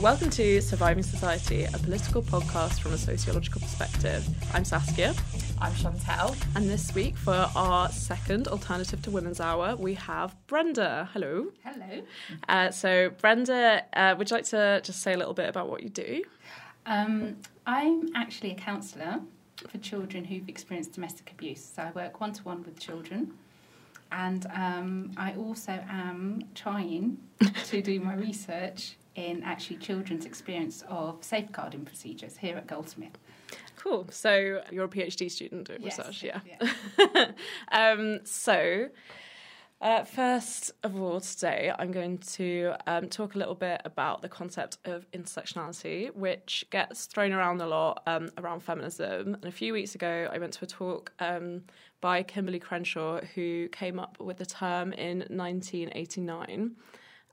Welcome to Surviving Society, a political podcast from a sociological perspective. I'm Saskia. I'm Chantel. And this week, for our second Alternative to Women's Hour, we have Brenda. Hello. Hello. Uh, so, Brenda, uh, would you like to just say a little bit about what you do? Um, I'm actually a counsellor for children who've experienced domestic abuse. So, I work one to one with children. And um, I also am trying to do my research in actually children's experience of safeguarding procedures here at Goldsmith. Cool. So you're a PhD student doing Yes, research, yeah. yeah. um, so, uh, first of all, today I'm going to um, talk a little bit about the concept of intersectionality, which gets thrown around a lot um, around feminism. And a few weeks ago, I went to a talk um, by Kimberlé Crenshaw, who came up with the term in 1989.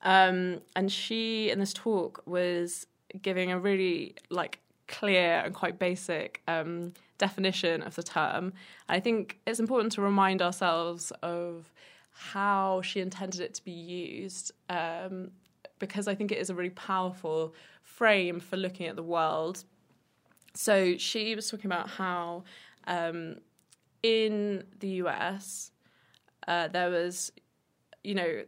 Um, and she, in this talk, was giving a really like clear and quite basic um, definition of the term. I think it's important to remind ourselves of how she intended it to be used, um, because I think it is a really powerful frame for looking at the world. So she was talking about how um, in the US uh, there was, you know,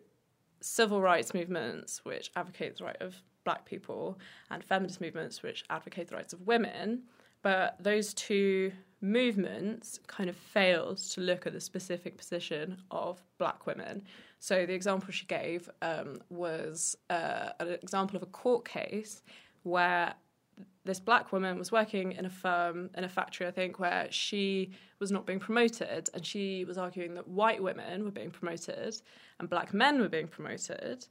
civil rights movements which advocate the right of black people and feminist movements which advocate the rights of women. But those two movements kind of failed to look at the specific position of black women. So the example she gave um, was uh, an example of a court case where this black woman was working in a firm in a factory i think where she was not being promoted and she was arguing that white women were being promoted and black men were being promoted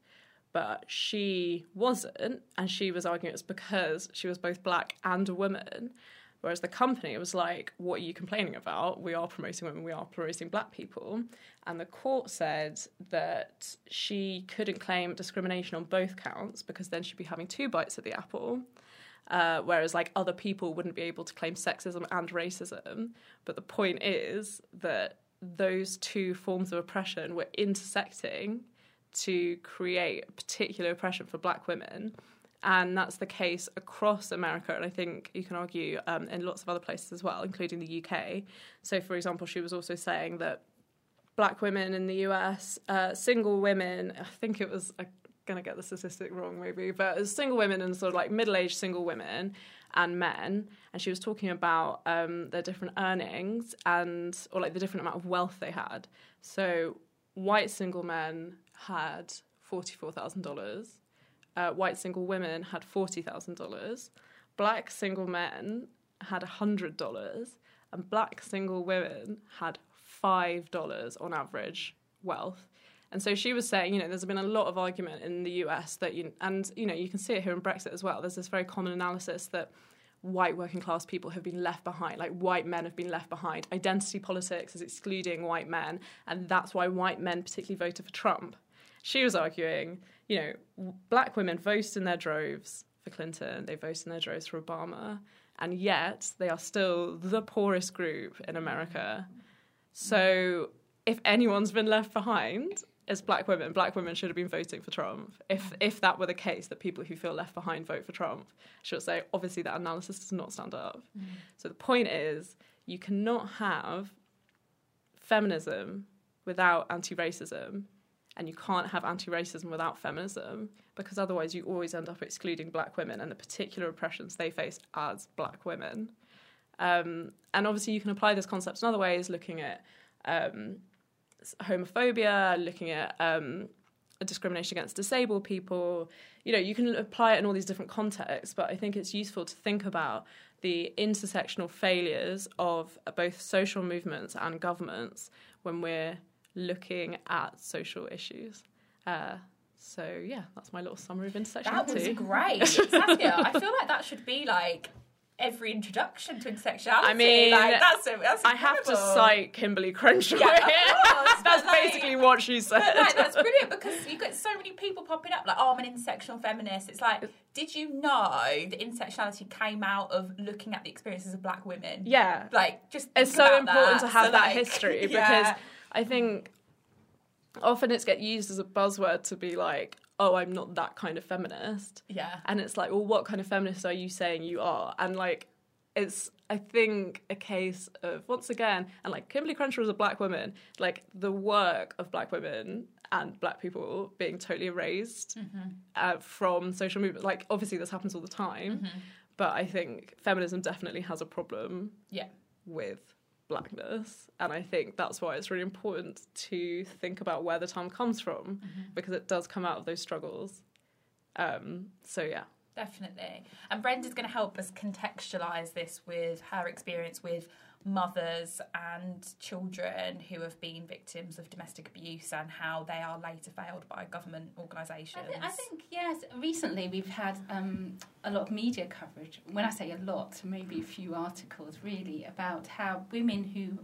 but she wasn't and she was arguing it was because she was both black and a woman whereas the company was like what are you complaining about? We are promoting women we are promoting black people. And the court said that she couldn't claim discrimination on both counts because then she'd be having two bites at the apple uh, whereas like other people wouldn't be able to claim sexism and racism. But the point is that those two forms of oppression were intersecting to create a particular oppression for black women. And that's the case across America, and I think you can argue um, in lots of other places as well, including the UK. So, for example, she was also saying that black women in the US, uh, single women, I think it was, I gonna get the statistic wrong maybe, but as single women and sort of like middle aged single women and men, and she was talking about um, their different earnings and or like the different amount of wealth they had. So white single men had forty four thousand dollars, uh, white single women had forty thousand dollars, black single men had hundred dollars, and black single women had five dollars on average wealth. And so she was saying, you know, there's been a lot of argument in the US that you, and you know, you can see it here in Brexit as well. There's this very common analysis that white working class people have been left behind, like white men have been left behind. Identity politics is excluding white men, and that's why white men particularly voted for Trump. She was arguing, you know, black women voted in their droves for Clinton, they voted in their droves for Obama, and yet they are still the poorest group in America. So if anyone's been left behind, as black women, black women should have been voting for Trump. If if that were the case, that people who feel left behind vote for Trump, she'll say obviously that analysis does not stand up. Mm. So the point is, you cannot have feminism without anti-racism, and you can't have anti-racism without feminism because otherwise you always end up excluding black women and the particular oppressions they face as black women. Um, and obviously, you can apply this concept in other ways, looking at um, homophobia, looking at um, discrimination against disabled people. You know, you can apply it in all these different contexts, but I think it's useful to think about the intersectional failures of both social movements and governments when we're looking at social issues. Uh, so yeah, that's my little summary of intersectionality. That was great, Saskia. I feel like that should be like every introduction to intersectionality. I mean, like, that's, that's I have to cite Kimberlé Crenshaw. Yeah, course, that's like- basically what she said. Like, that's brilliant because you get so many people popping up like, "Oh, I'm an intersectional feminist." It's like, did you know that intersectionality came out of looking at the experiences of Black women? yeah, like just it's so important that. to have So, that history yeah. because I think often it's get used as a buzzword to be like, oh, I'm not that kind of feminist. Yeah. And it's like, well, what kind of feminist are you saying you are? And like, it's I think a case of once again, and like Kimberlé Crenshaw was a black woman, like the work of black women and black people being totally erased Mm-hmm. uh, from social movement. Like obviously this happens all the time, Mm-hmm. but I think feminism definitely has a problem Yeah. with blackness. And i think that's why it's really important to think about where the term comes from because it does come out of those struggles. Um so yeah. Definitely. And Brenda's going to help us contextualise this with her experience with mothers and children who have been victims of domestic abuse and how they are later failed by government I, organisations. I think yes. Recently, we've had um, a lot of media coverage. When I say a lot, maybe a few articles, really, about how women who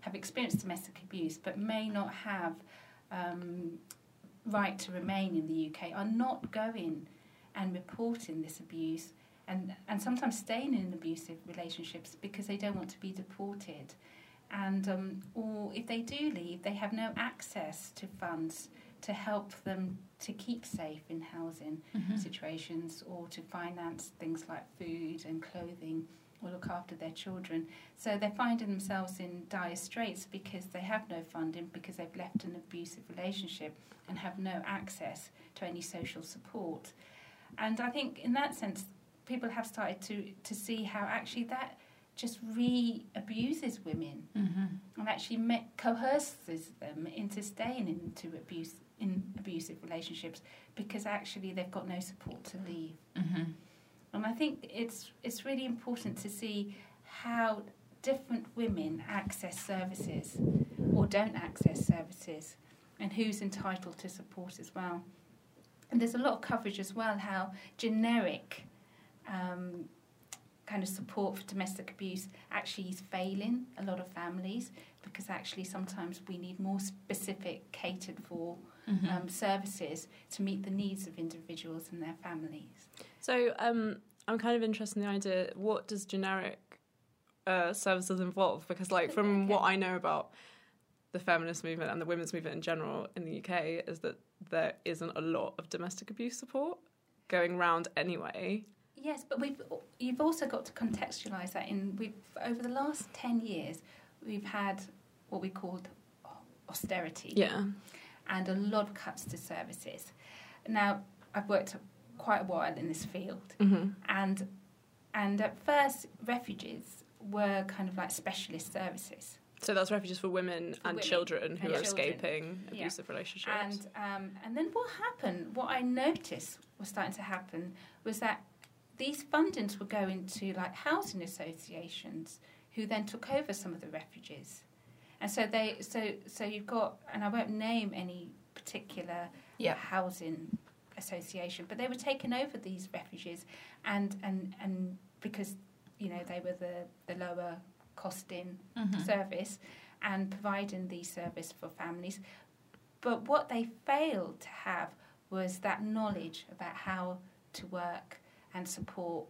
have experienced domestic abuse but may not have um, right to remain in the UK are not going and reporting this abuse and and sometimes staying in abusive relationships because they don't want to be deported. And um, or if they do leave, they have no access to funds to help them to keep safe in housing Mhm. situations or to finance things like food and clothing or look after their children. So they're finding themselves in dire straits because they have no funding, because they've left an abusive relationship and have no access to any social support. And I think in that sense, people have started to, to see how actually that just re abuses women Mhm. and actually me- coerces them into staying into abuse in abusive relationships because actually they've got no support to leave. Mhm. And I think it's it's really important to see how different women access services or don't access services and who's entitled to support as well. And there's a lot of coverage as well how generic um, kind of support for domestic abuse actually is failing a lot of families because actually sometimes we need more specific catered for Mhm. um, services to meet the needs of individuals and their families. so um i'm kind of interested in the idea what does generic uh services involve because like from Okay. what i know about the feminist movement and the women's movement in general in the uk is that there isn't a lot of domestic abuse support going round anyway Yes, but we've you've also got to contextualise that in we've over the last ten years we've had what we called austerity yeah and a lot of cuts to services. Now I've worked quite a while in this field hmm and and at first refuges were kind of like specialist services So that's refuges for women For and women children who and are children. escaping Yeah. abusive relationships. And um, and then what happened? What I noticed was starting to happen was that these fundings were going to like housing associations, who then took over some of the refugees. and so they so so you've got and I won't name any particular Yeah. housing association, but they were taking over these refugees and and and because you know they were the the lower costing Mhm. service and providing the service for families. But what they failed to have was that knowledge about how to work and support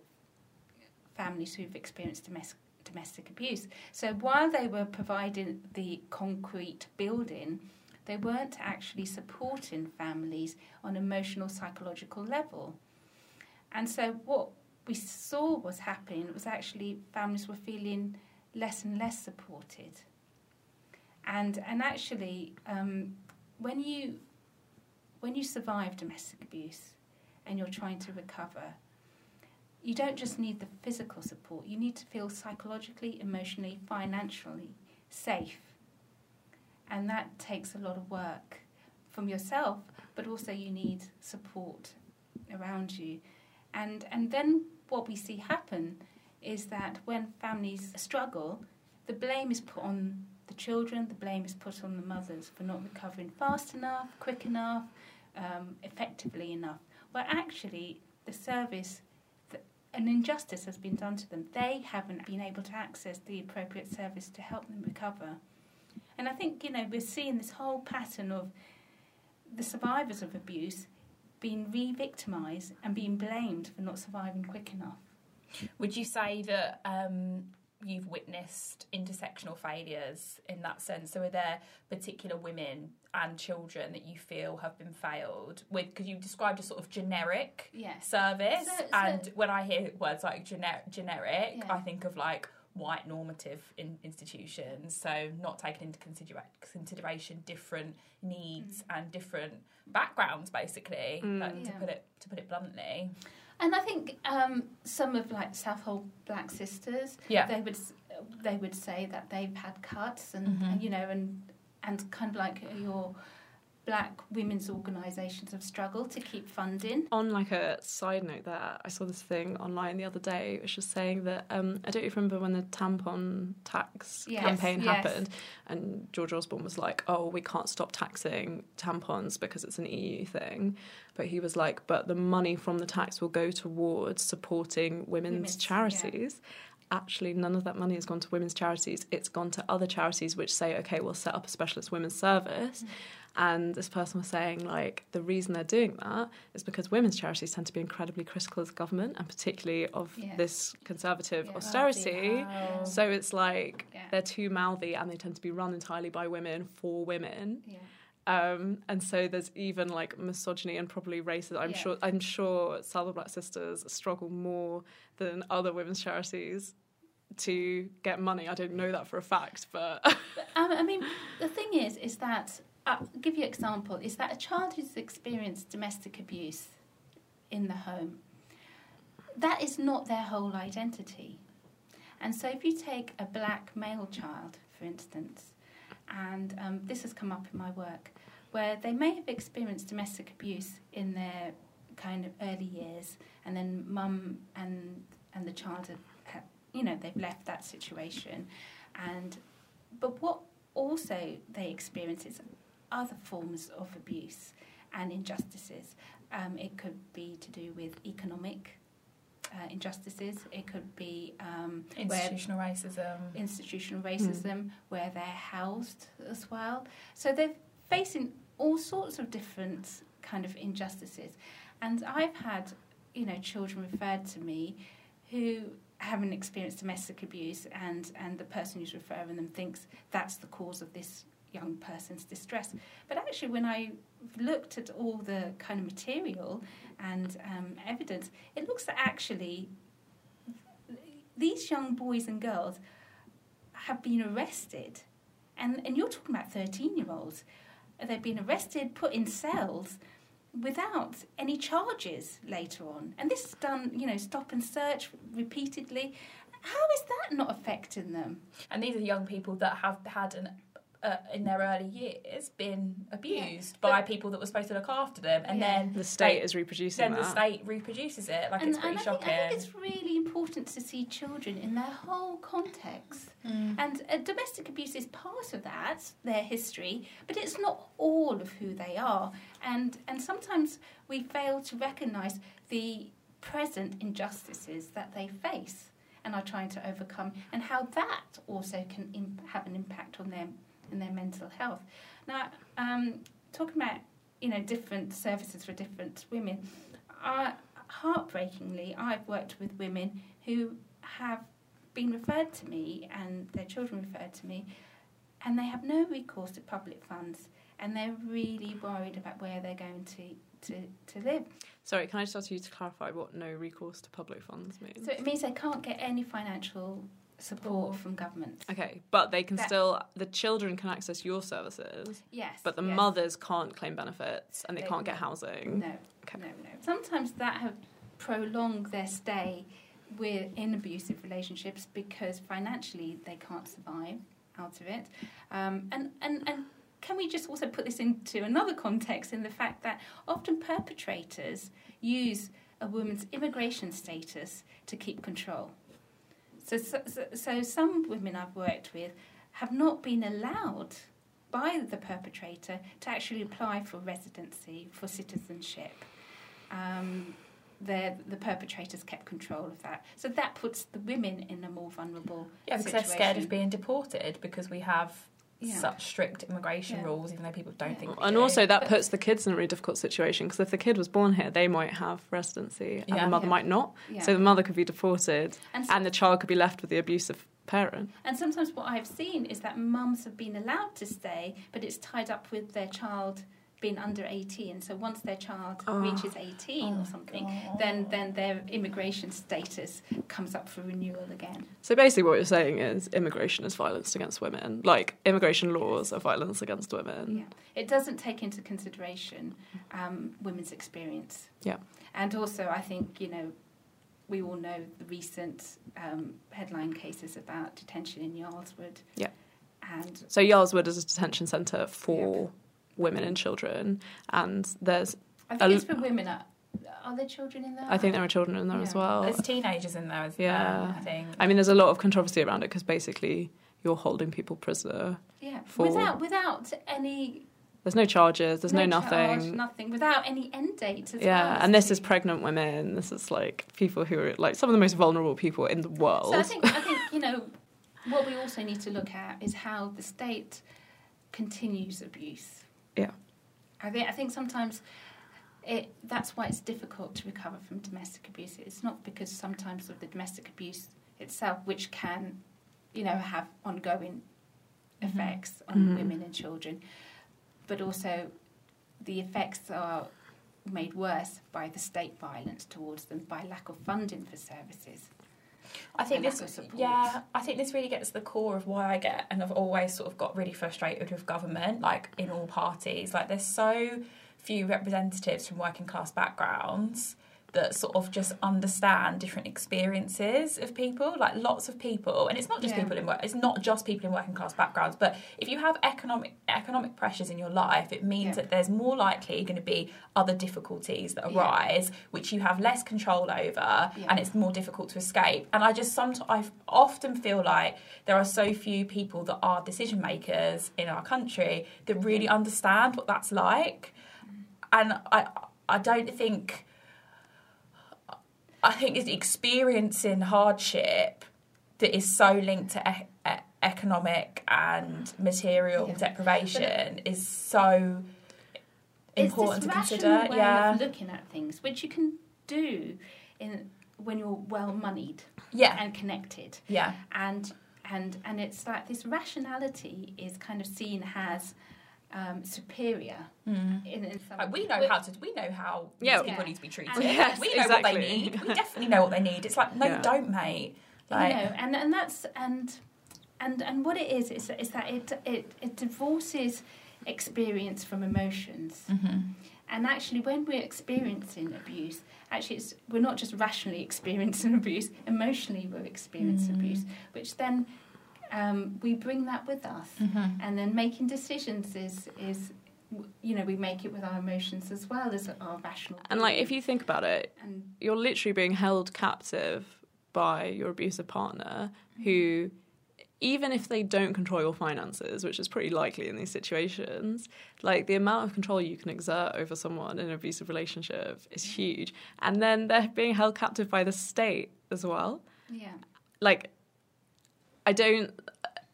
families who've experienced domestic, domestic abuse. So while they were providing the concrete building, they weren't actually supporting families on emotional psychological level. And so what we saw was happening was actually families were feeling less and less supported. And and actually, um, when you when you survive domestic abuse and you're trying to recover, you don't just need the physical support. You need to feel psychologically, emotionally, financially safe, and that takes a lot of work from yourself. But also, you need support around you, and and then what we see happen is that when families struggle, the blame is put on the children, the blame is put on the mothers for not recovering fast enough, quick enough, um, effectively enough. Well, actually, the service, an injustice has been done to them. They haven't been able to access the appropriate service to help them recover. And I think, you know, we're seeing this whole pattern of the survivors of abuse being re victimised and being blamed for not surviving quick enough. Would you say that um, you've witnessed intersectional failures in that sense? So, are there particular women and children that you feel have been failed with? Because you described a sort of generic Yes. service, So- so- and when I hear words like gener- generic, Yeah. I think of like white normative in- institutions. So, not taking into considera- consideration different needs mm. and different backgrounds, basically. Like, mm. to Yeah. put it to put it bluntly. And I think um, some of like Southall Black Sisters, Yeah. they would they would say that they've had cuts and, Mhm. and you know and and kind of like your black women's organisations have struggled to keep funding. On like a side note, there I saw this thing online the other day, which was saying that um, I don't even remember when the tampon tax Yes, campaign yes. happened, and George Osborne was like, "Oh, we can't stop taxing tampons because it's an EU thing," but he was like, "But the money from the tax will go towards supporting women's, Women's, yeah. charities." Actually, none of that money has gone to women's charities. It's gone to other charities which say, okay, we'll set up a specialist women's service. Mm. And this person was saying, like, the reason they're doing that is because women's charities tend to be incredibly critical of the government and particularly of Yeah. this conservative Yeah. austerity. So it's like Yeah. they're too mouthy and they tend to be run entirely by women for women. Um, and so there's even like misogyny and probably racism. I'm Yeah. sure I'm sure Southall Black Sisters struggle more than other women's charities to get money. I don't know that for a fact, but But, um, I mean, the thing is, is that I'll give you an example. Is that a child who's experienced domestic abuse in the home, that is not their whole identity. And so, if you take a black male child, for instance, and um, this has come up in my work, where they may have experienced domestic abuse in their kind of early years, and then mum and and the child have, have you know, they've left that situation, and but what also they experience is other forms of abuse and injustices. Um, it could be to do with economic uh, injustices. It could be um, where Institutional racism. institutional racism, where they're housed as well. So they're facing all sorts of different kind of injustices. And I've had, you know, children referred to me who haven't experienced domestic abuse and, and the person who's referring them thinks that's the cause of this young person's distress. But actually, when I looked at all the kind of material and um, evidence, it looks that actually these young boys and girls have been arrested. And, and you're talking about 13 year olds. They've been arrested, put in cells without any charges later on. And this is done, you know, stop and search repeatedly. How is that not affecting them? And these are young people that have had an uh, in their early years been abused by but- people that were supposed to look after them, and Yeah. then the state they- is reproducing it. then that. the state reproduces it. Like and, it's pretty and I, shocking. think, I think it's really important to see children in their whole context. Mm. And uh, domestic abuse is part of that, their history, but it's not all of who they are. And, and sometimes we fail to recognise the present injustices that they face and are trying to overcome, and how that also can Im- have an impact on them and their mental health. Now, um, talking about you know different services for different women, uh, heartbreakingly, I've worked with women who have been referred to me and their children referred to me, and they have no recourse to public funds, and they're really worried about where they're going to, to, to live. Sorry, can I just ask you to clarify what no recourse to public funds means? So it means they can't get any financial support from government. okay, but they can That- still the children can access your services, Yes. but the yes. mothers can't claim benefits and they They- can't get housing. No, Okay. no, no. Sometimes that have prolonged their stay with in abusive relationships because financially they can't survive out of it. Um, and, and, and can we just also put this into another context in the fact that often perpetrators use a woman's immigration status to keep control. So, so, so, so some women I've worked with have not been allowed by the perpetrator to actually apply for residency, for citizenship. Um, the, the perpetrators kept control of that. So that puts the women in a more vulnerable Yeah, because situation. they're scared of being deported because we have Yeah. such strict immigration Yeah. rules, even though people don't Yeah. think. we And do. also, that But- puts the kids in a really difficult situation because if the kid was born here, they might have residency and Yeah. the mother Yeah. might not. Yeah. So the mother could be deported and so, and the child could be left with the abusive parent. And sometimes what I've seen is that mums have been allowed to stay, but it's tied up with their child being under 18. So once their child Oh. reaches 18 Oh, or something, then then their immigration status comes up for renewal again. So basically, what you're saying is immigration is violence against women. Like immigration laws are violence against women. Yeah. It doesn't take into consideration um, women's experience. Yeah. And also, I think, you know, we all know the recent um, headline cases about detention in Yarl's Wood. Yeah. And So Yarl's Wood is a detention centre for women and children, and there's I A think l- it's for women. Are, are there children in there? I think there are children in there as well. There's teenagers in there as Yeah. well, I think. I mean, there's a lot of controversy around it because basically you're holding people prisoner. Yeah. for- Without, without any There's no charges. There's no, charge, nothing. nothing. Without any end date as yeah, well. and this is pregnant women. This is like people who are like some of the most vulnerable people in the world. So I think I think you know what we also need to look at is how the state continues abuse. Yeah. I think I think sometimes it that's why it's difficult to recover from domestic abuse. It's not because sometimes of the domestic abuse itself, which can, you know, have ongoing Mhm. effects on Mhm. women and children, but also the effects are made worse by the state violence towards them, by lack of funding for services. I think this, lack of support. yeah, I think this really gets to the core of why I get, and I've always sort of got really frustrated with government, like in all parties. Like, there's so few representatives from working class backgrounds that sort of just understand different experiences of people. Like, lots of people, and it's not just Yeah. people in work, it's not just people in working class backgrounds, but if you have economic economic pressures in your life, it means Yeah. that there's more likely going to be other difficulties that Yeah. arise, which you have less control over, Yeah. and it's more difficult to escape. And I just sometimes I often feel like there are so few people that are decision makers in our country that really understand what that's like. And I I don't think I think it's experiencing hardship that is so linked to e- e- economic and material Yeah. deprivation is so important to consider. way Yeah, of looking at things, which you can do in when you're well moneyed yeah, and connected, yeah. and and and it's like this rationality is kind of seen as um, superior Mm. in, in some. Like we know how to we know how Yeah. these people Yeah. need to be treated. And- Yes, we know what they need. We definitely know what they need. It's like no, Yeah. don't, mate. you Like know, and and that's and and and what it is is is that it it it divorces experience from emotions. Mhm. And actually, when we're experiencing abuse, actually, it's, we're not just rationally experiencing abuse, emotionally, we're experiencing Mm. abuse, which then um, we bring that with us. Mhm. And then making decisions is, is, you know, we make it with our emotions as well as our rational. and like, if you think about it, And you're literally being held captive by your abusive partner who even if they don't control your finances which is pretty likely in these situations like the amount of control you can exert over someone in an abusive relationship is huge and then they're being held captive by the state as well yeah, like i don't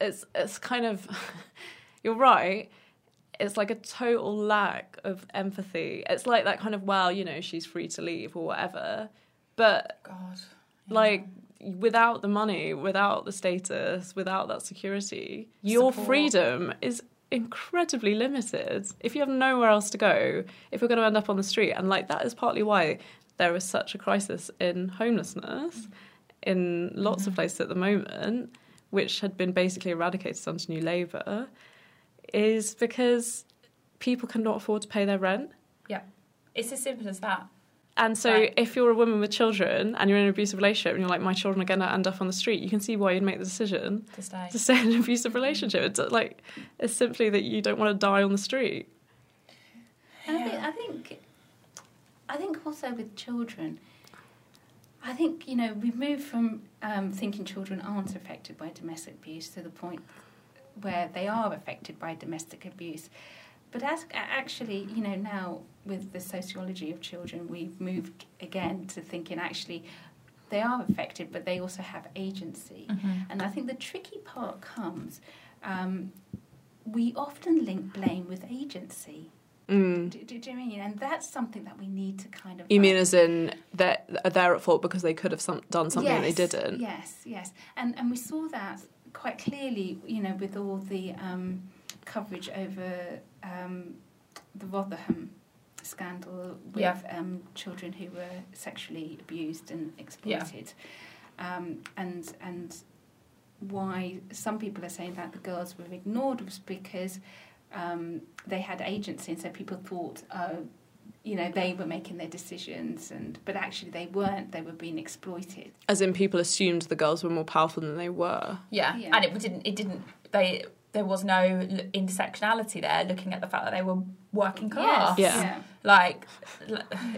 it's it's kind of you're right. It's like a total lack of empathy. It's like that kind of well you know she's free to leave or whatever. But God. like without the money without the status without that security your freedom is incredibly limited. If you have nowhere else to go if you're going to end up on the street and like that is partly why there is such a crisis in homelessness in lots of Mhm. places at the moment which had been basically eradicated under new labour is because people cannot afford to pay their rent Yeah. It's as simple as that. and so, Right. if you're a woman with children and you're in an abusive relationship and you're like, my children are going to end up on the street, you can see why you'd make the decision To stay. to stay in an abusive relationship. It's uh, like, it's simply that you don't want to die on the street. and I think I think I think also with children. I think you know we've moved from um, thinking children aren't affected by domestic abuse to the point where they are affected by domestic abuse. But as actually, you know, now with the sociology of children, we've moved again to thinking actually they are affected, but they also have agency. Mhm. And I think the tricky part comes. Um, we often link blame with agency. Mm. Do, do, do you mean? And that's something that we need to kind of. You mean as in they're, they're at fault because they could have some, done something and they didn't? Yes, yes, and and we saw that quite clearly, you know, with all the um, coverage over um, the Rotherham scandal with Yeah. um, children who were sexually abused and exploited, um, and and why some people are saying that the girls were ignored was because um, they had agency, and so people thought, oh, you know, they were making their decisions, and but actually they weren't. They were being exploited. As in, people assumed the girls were more powerful than they were. Yeah. Yeah. and it didn't. It didn't. They there was no intersectionality there. Looking at the fact that they were working class. Yeah. yeah. Like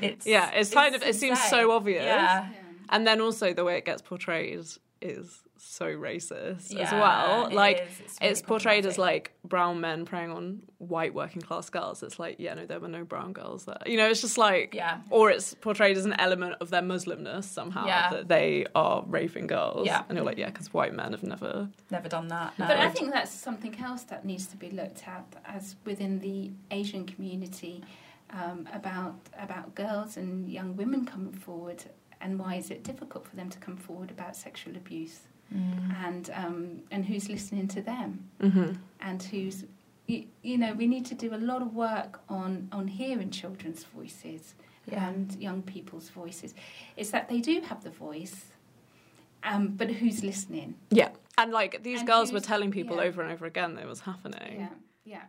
it's Yeah, it's kind of- it seems so insane. obvious. Yeah. And then also the way it gets portrayed is so racist as well. it Like is. It's really it's portrayed as like brown men preying on white working class girls. It's like, yeah, no, there were no brown girls there. You know, it's just like Yeah. or it's portrayed as an element of their Muslimness somehow Yeah. that they are raping girls. Yeah. And you're like, yeah, because white men have never Never done that. No. But I think that's something else that needs to be looked at as within the Asian community um, about about girls and young women coming forward, and why is it difficult for them to come forward about sexual abuse, Mm. and um, and who's listening to them, mm-hmm. and who's you, you know we need to do a lot of work on on hearing children's voices Yeah. and young people's voices. Is that they do have the voice, um, but who's listening? Yeah. And like these And girls were telling people yeah. over and over again that it was happening. Yeah, yeah.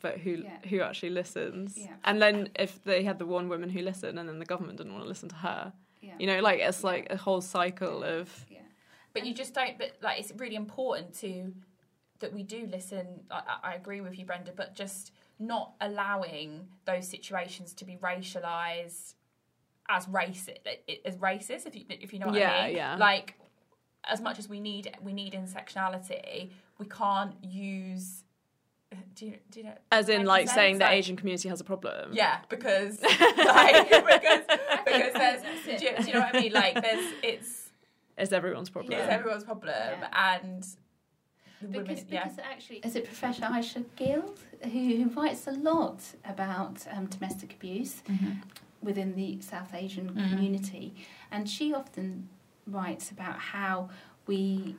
But who Yeah. who actually listens? Yeah. And then if they had the one woman who listened and then the government didn't want to listen to her. Yeah. You know, like it's like a whole cycle of. But you just don't. But like, it's really important to that we do listen. I, I agree with you, Brenda. But just not allowing those situations to be racialized as racist as racist. If you if you know what Yeah, I mean. yeah. Like as much as we need we need intersectionality, we can't use. Do you, do you know? as in like sense? saying the Asian community has a problem. Yeah, because like because because there's do you, do you know what I mean? Like there's it's It's everyone's problem. it's everyone's problem Yeah. and the women Because, yeah actually, is it Professor Aisha Gill who, who writes a lot about um, domestic abuse within the South Asian Mhm. community, and she often writes about how we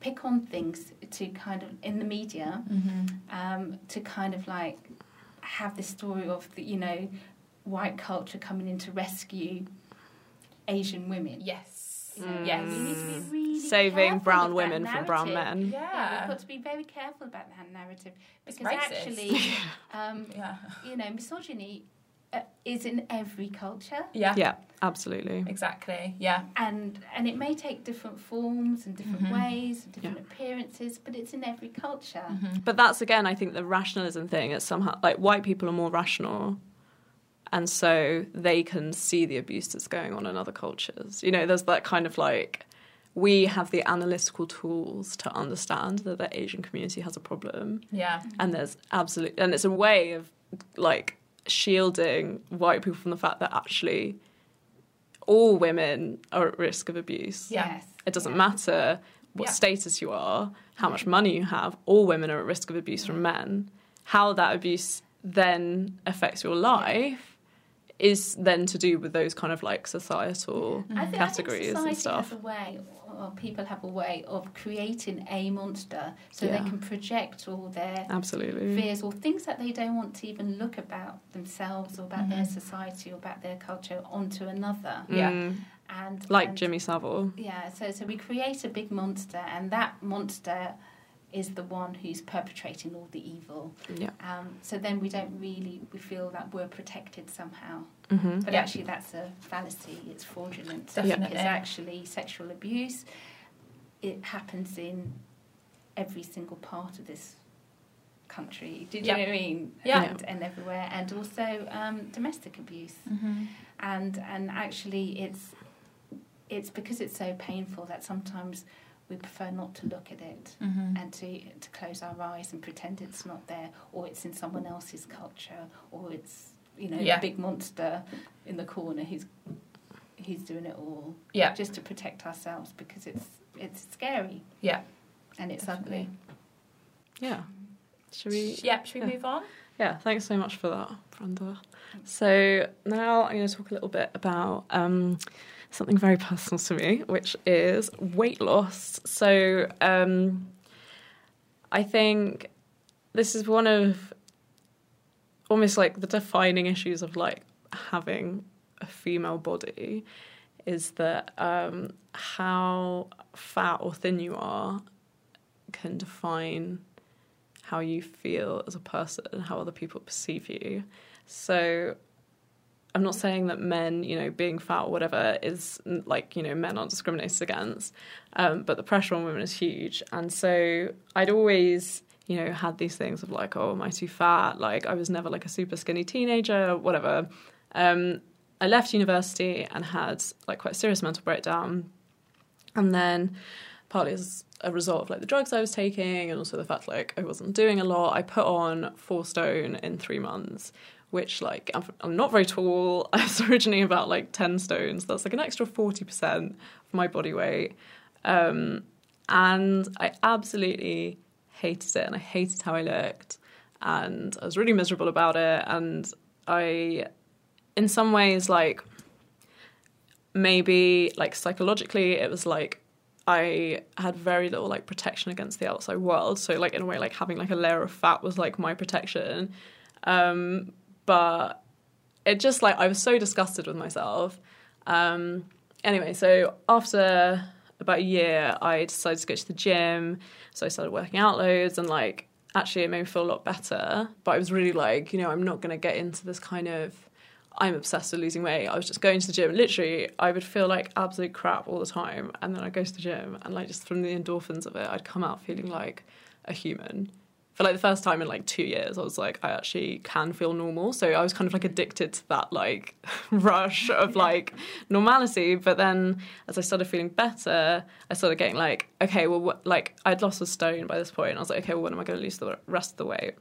pick on things to kind of in the media um, to kind of like have this story of the you know white culture coming in to rescue Asian women. yes Mm. yes We need to be really Saving brown women from brown men. Yeah, yeah we've got to be very careful about that narrative because racist. actually, um, yeah you know, misogyny uh, is in every culture, yeah Yeah, absolutely. exactly yeah and and it may take different forms and different Mhm. ways and different appearances, but it's in every culture. But that's again, I think the rationalism thing is somehow like white people are more rational. And so they can see the abuse that's going on in other cultures. You know, there's that kind of like, we have the analytical tools to understand that the Asian community has a problem. yeah And there's absolute, and it's a way of like shielding white people from the fact that actually all women are at risk of abuse. Yes. It doesn't yeah. matter what Yeah. status you are, how much money you have, all women are at risk of abuse from men. How that abuse then affects your life is then to do with those kind of like societal I think, categories I think and stuff. has a way, or people have a way of creating a monster so Yeah. they can project all their Absolutely. fears or things that they don't want to even look about themselves or about their society or about their culture onto another. Yeah. Mm, And like and- Jimmy Savile. Yeah, so so we create a big monster, and that monster is the one who's perpetrating all the evil. Yeah. Um, so then we don't really we feel that we're protected somehow, hmm but Yeah. actually that's a fallacy. It's fraudulent. Definitely. Because actually sexual abuse it happens in every single part of this country. Did you Yeah. know what I mean? Yeah. And, and everywhere, and also um, domestic abuse and and actually it's it's because it's so painful that sometimes we prefer not to look at it Mm-hmm. and to to close our eyes and pretend it's not there or it's in someone else's culture or it's you know Yeah. a big monster in the corner who's who's doing it all yeah just to protect ourselves because it's it's scary yeah and it's Definitely. ugly Yeah. Should we? yeah should we Yeah. move on Yeah, thanks so much for that, Brenda. So now I'm going to talk a little bit about um, something very personal to me, which is weight loss. So um, I think this is one of almost like the defining issues of like having a female body is that um, how fat or thin you are can define how you feel as a person and how other people perceive you. So I'm not saying that men, you know, being fat or whatever is like, you know, men aren't discriminated against, um, but the pressure on women is huge. And so I'd always, you know, had these things of like, oh, am I too fat? Like, I was never like a super skinny teenager, or whatever. Um, I left university and had like quite a serious mental breakdown. And then partly as a result of like the drugs I was taking and also the fact like I wasn't doing a lot, I put on four stone in three months, which like I'm, I'm not very tall. I was originally about like 10 stones. That's like an extra 40% of my body weight. Um, and I absolutely hated it and I hated how I looked and I was really miserable about it and I in some ways like maybe like psychologically it was like I had very little like protection against the outside world. So like in a way like having like a layer of fat was like my protection. Um, but it just like I was so disgusted with myself. Um, anyway, so after about a year, I decided to go to the gym. So I started working out loads and like actually it made me feel a lot better. But I was really like, you know, I'm not going to get into this kind of I'm obsessed with losing weight. I was just going to the gym. Literally, I would feel like absolute crap all the time, and then I'd go to the gym, and like just from the endorphins of it, I'd come out feeling like a human. For like the first time in like two years, I was like, I actually can feel normal. So I was kind of like addicted to that like rush of like normality. But then as I started feeling better, I started getting like, okay, well, what, like I'd lost a stone by this point. I was like, okay, well, when am I going to lose the rest of the weight?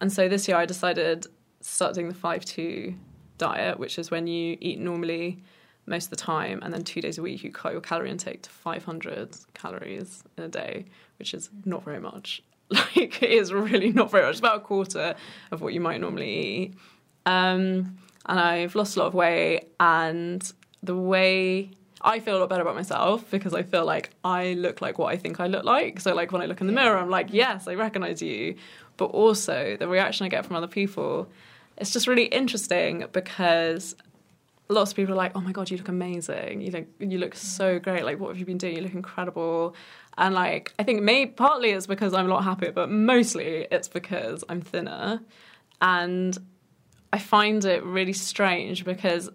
And so this year I decided to start doing the five two diet, which is when you eat normally most of the time, and then two days a week you cut your calorie intake to 500 calories in a day, which is not very much. Like, it is really not very much. It's about a quarter of what you might normally eat. Um, and I've lost a lot of weight, and the way I feel a lot better about myself because I feel like I look like what I think I look like. So, like, when I look in the mirror, I'm like, yes, I recognize you. But also, the reaction I get from other people it's just really interesting because lots of people are like, "Oh my god, you look amazing! You look you look so great! Like, what have you been doing? You look incredible!" And like, I think maybe partly it's because I'm a lot happier, but mostly it's because I'm thinner, and I find it really strange because,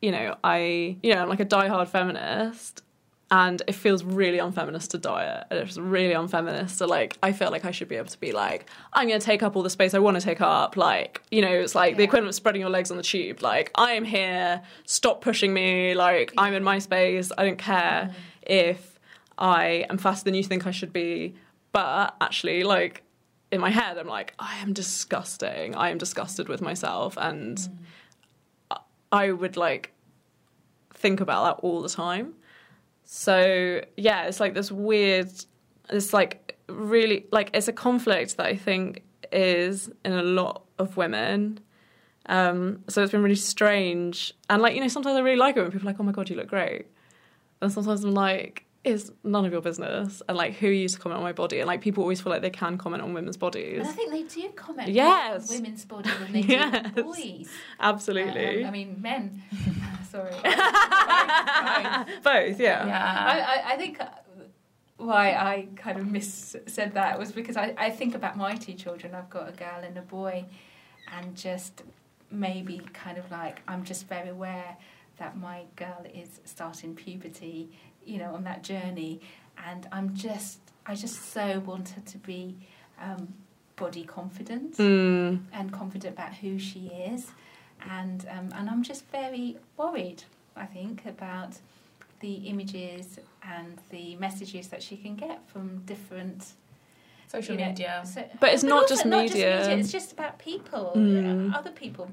you know, I you know I'm like a diehard feminist, and it feels really unfeminist to diet. It's really unfeminist to like. I feel like I should be able to be like, I'm going to take up all the space I want to take up. Like, you know, it's like yeah. the equivalent of spreading your legs on the tube. Like, I am here. Stop pushing me. Like, yeah. I'm in my space. I don't care mm. if I am faster than you think I should be. But actually, like in my head, I'm like, I am disgusting. I am disgusted with myself, and mm. I would like think about that all the time. So yeah, it's like this weird, it's like really like it's a conflict that I think is in a lot of women. Um, so it's been really strange, and like you know, sometimes I really like it when people are like, "Oh my god, you look great," and sometimes I'm like, "It's none of your business." And like, who used to comment on my body? And like, people always feel like they can comment on women's bodies. And I think they do comment yes. on women's bodies when they yes. do boys. Absolutely. Um, I mean, men. sorry. both, yeah. Yeah. I, I, I think why I kind of miss said that was because I, I think about my two children. I've got a girl and a boy, and just maybe kind of like I'm just very aware that my girl is starting puberty, you know, on that journey, and I'm just I just so wanted to be um, body confident mm. and confident about who she is and um, and I'm just very worried. I think about the images and the messages that she can get from different social you know, media. So, but it's but not, just, not media. just media. It's just about people, mm. you know, other people.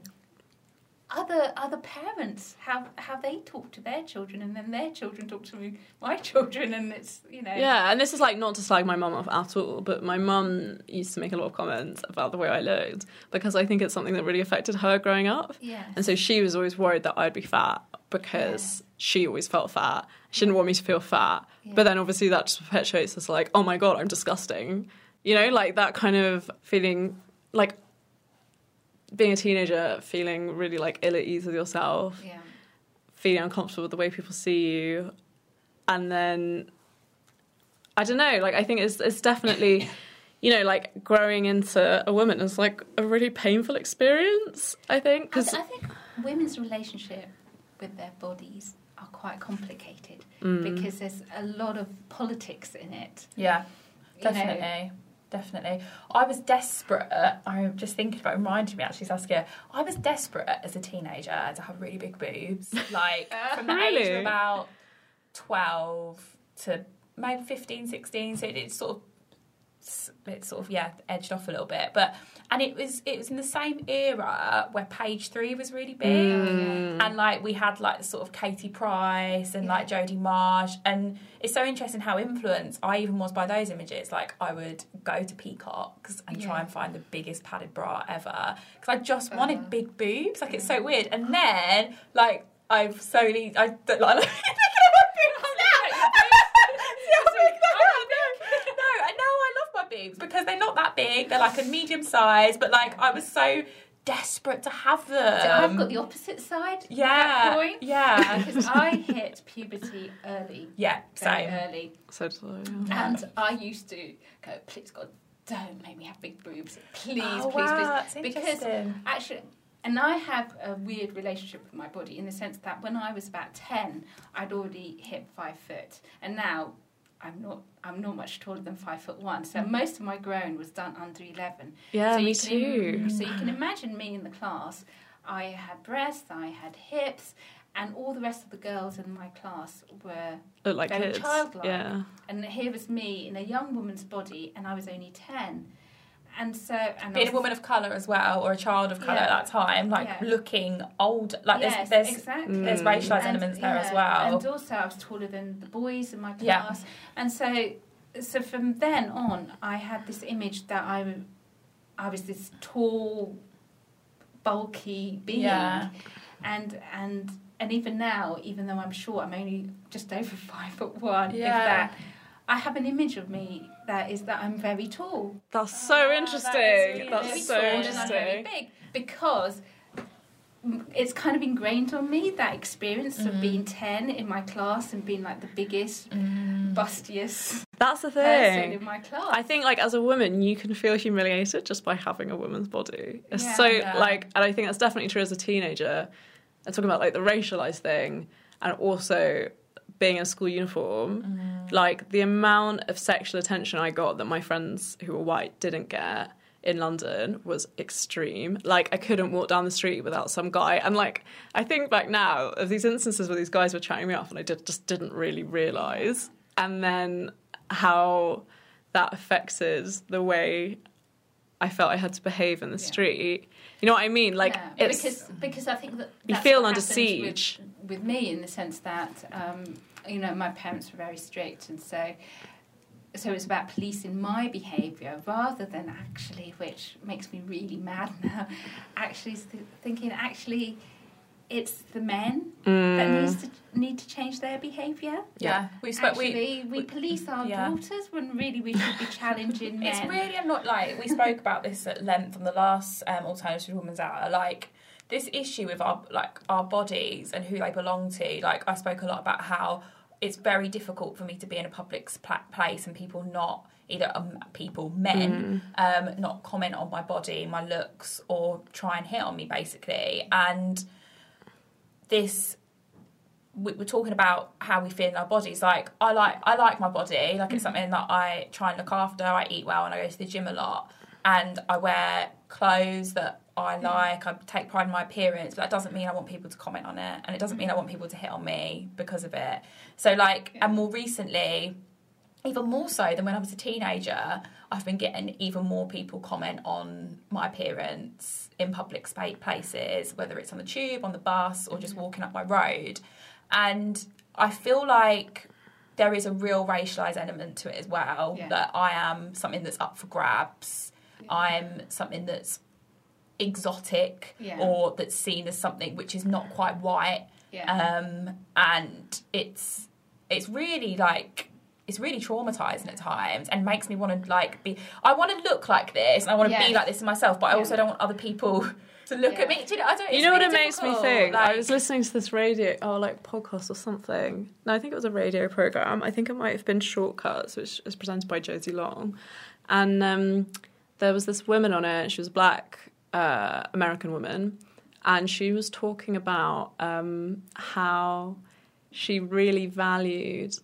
Other other parents have how they talk to their children and then their children talk to me, my children and it's you know Yeah, and this is like not to slag my mum off at all, but my mum used to make a lot of comments about the way I looked because I think it's something that really affected her growing up. Yes. And so she was always worried that I'd be fat because she always felt fat. She didn't want me to feel fat. Yeah. But then obviously that just perpetuates this like, oh my god, I'm disgusting. You know, like that kind of feeling like being a teenager, feeling really like ill at ease with yourself yeah feeling uncomfortable with the way people see you and then i don't know like i think it's it's definitely you know like growing into a woman is like a really painful experience i think I, because th- I think women's relationship with their bodies are quite complicated Mm. because there's a lot of politics in it. Yeah, you know. Definitely. Definitely. I was desperate. I'm just thinking about it reminded me actually, Saskia. I was desperate as a teenager to have really big boobs. Like from the age of about 12 to maybe 15, 16. So it, it sort of it sort of yeah edged off a little bit. But and it was it was in the same era where page three was really big. Mm. and like we had like sort of Katie Price and like Jodie Marsh. And it's so interesting how influenced I even was by those images. Like I would go to Peacocks and try and find the biggest padded bra ever. Because I just wanted Uh. big boobs. Like it's so weird. And then like I've slowly I like thinking of my boobs now. See how big they are? No, I know I love my boobs because they're not that big. They're like a medium size, but like I was so desperate to have them. So I've got the opposite side. of yeah, that coin. yeah, Because I hit puberty early, yeah. very Same. early, so did I, yeah. and I used to go, please God, don't make me have big boobs, please, Oh, please, wow, please, that's because interesting. actually. And I have a weird relationship with my body in the sense that when I was about ten, I'd already hit five foot, and now I'm not. I'm not much taller than five foot one. So mm. most of my growing was done under eleven. yeah so me you can, too So you can imagine me in the class. I had breasts, I had hips, and all the rest of the girls in my class were. look like very kids childlike. yeah And here was me in a young woman's body, and I was only ten. And so, and I Being a woman of colour as well, or a child of colour Yeah. at that time, like Yeah. looking old, like yes, there's there's exactly. there's Mm. racialised And, elements there as well. And also, I was taller than the boys in my Yeah. class, and so, so from then on, I had this image that I, I was this tall, bulky being, Yeah. and and and even now, even though I'm short, I'm only just over five foot one. If Yeah. that, I have an image of me that is that I'm very tall. that's so that is interesting really that's so tall and I'm interesting big because mm, it's kind of ingrained on me that experience of Mhm. being 10 in my class and being like the biggest Mm. bustiest that's the person thing in my class I think like as a woman you can feel humiliated just by having a woman's body. It's Yeah. so Yeah. like and I think that's definitely true as a teenager. I'm talking about like the racialized thing and also being in a school uniform. Mm. Like the amount of sexual attention I got that my friends who were white didn't get in London was extreme. Like I couldn't walk down the street without some guy. And like I think back now of these instances where these guys were chatting me off and I did, just didn't really realise. And then how that affected the way I felt I had to behave in the Yeah. street. You know what I mean? Like Yeah, it's because because I think that You feel under siege. with, with me in the sense that um, you know my parents were very strict and so so it's about policing my behaviour rather than actually which makes me really mad now actually th- thinking actually it's the men that mm, needs to need to change their behaviour Yeah, we spoke. We actually we, police our yeah. daughters when really we should be challenging men It's really I'm not like we spoke about this at length on the last um, alternative women's hour. Like this issue with our like our bodies and who they belong to. Like I spoke a lot about how it's very difficult for me to be in a public pla- place and people not either um, people men um, not comment on my body, my looks, or try and hit on me basically. And this we're talking about how we feel in our bodies. Like I like I like my body. Like it's something that I try and look after. I eat well and I go to the gym a lot. And I wear clothes that I mm. like. I take pride in my appearance, but that doesn't mean I want people to comment on it, and it doesn't mean I mm. want people to hit on me because of it. So like, and more recently, even more so than when I was a teenager, I've been getting even more people comment on my appearance in public spa- places, whether it's on the tube, on the bus, or just mm. walking up my road. And I feel like there is a real racialized element to it as well. Yeah. That I am something that's up for grabs. I'm something that's exotic Yeah. or that's seen as something which is not quite white. Yeah. Um, and it's it's really like it's really traumatizing at times and makes me want to like be I want to look like this and I want to be like this in myself, but I also don't want other people to look Yeah. at me. Do you know? I don't. You it's know what really it makes me difficult, think? I was listening to this radio, oh, like podcast or something. No, I think it was a radio program. I think it might have been Shortcuts, which is presented by Josie Long. And um, there was this woman on it. She was a black uh, American woman, and she was talking about um, how she really valued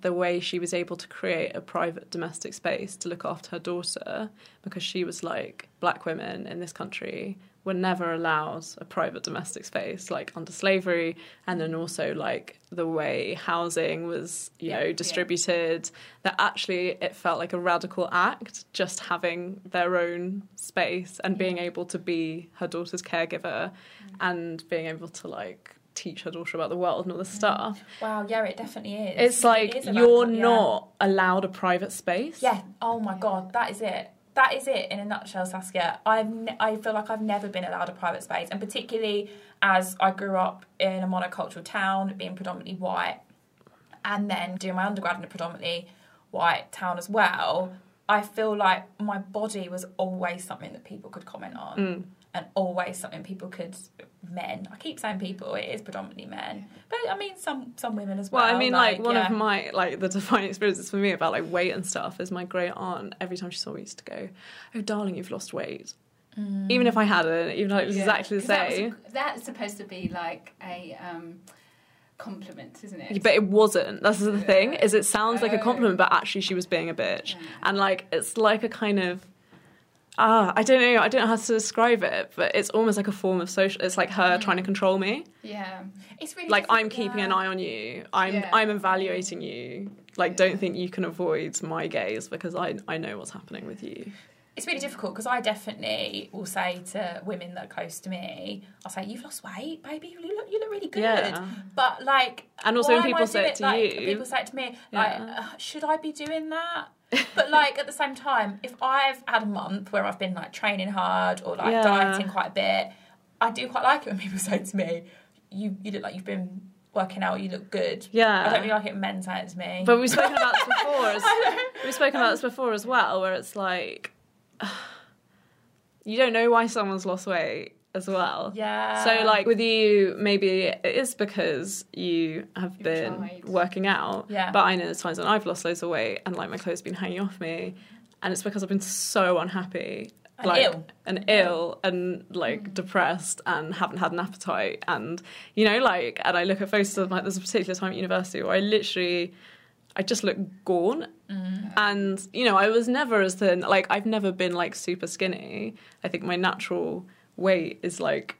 the way she was able to create a private domestic space to look after her daughter because she was like black women in this country were never allowed a private domestic space like under slavery and then also like the way housing was you Yeah, know yeah. distributed that actually it felt like a radical act just having their own space and being Yeah. able to be her daughter's caregiver mm. and being able to like teach her daughter about the world and all this mm. stuff Wow, yeah, it definitely is. it's like It is you're radical- yeah. not allowed a private space Yeah. Oh my god, that is it. That is it in a nutshell, Saskia. I've ne- I feel like I've never been allowed a private space, and particularly as I grew up in a monocultural town, being predominantly white, and then doing my undergrad in a predominantly white town as well. I feel like my body was always something that people could comment on, Mm. And always something people could men. I keep saying people; it is predominantly men, but I mean some some women as well. Well, I mean, like, one yeah. of my like the defining experiences for me about like weight and stuff is my great aunt. Every time she saw me, used to go, "Oh, darling, you've lost weight." Even if I hadn't, even though it was Yeah. exactly the 'Cause that was- same, that's supposed to be like a um, compliment, isn't it? but it wasn't. That's the thing. Is it sounds like a Oh. compliment, but actually she was being a bitch, Yeah. and like it's like a kind of. Ah, I don't know. I don't know how to describe it, but it's almost like a form of social. It's like her trying to control me. yeah. It's really like I'm keeping an eye on you. I'm Yeah. I'm evaluating you. Like, Yeah. don't think you can avoid my gaze because I I know what's happening with you. It's really difficult because I definitely will say to women that are close to me, I'll say, "You've lost weight, baby. You look, you look really good." Yeah. But like, And also when people say it to like, you- people say it to me, like, Yeah. uh, "Should I be doing that?" but like at the same time, if I've had a month where I've been like training hard or like Yeah. dieting quite a bit, I do quite like it when people say to me, "You you look like you've been working out. You look good." Yeah. I don't really like it when men say it to me. But we've spoken about this before. As, we've spoken about this before as well, where it's like you don't know why someone's lost weight as well. yeah. So like with you, maybe it is because you have You've been tried. working out. Yeah. But I know there's times when I've lost loads of weight and like my clothes have been hanging off me, and it's because I've been so unhappy. And like, ill. and ill and like Mm. depressed and haven't had an appetite and you know like and I look at photos of like there's a particular time at university where I literally I just look gaunt Mm. and you know I was never as thin like I've never been like super skinny I think my natural weight is like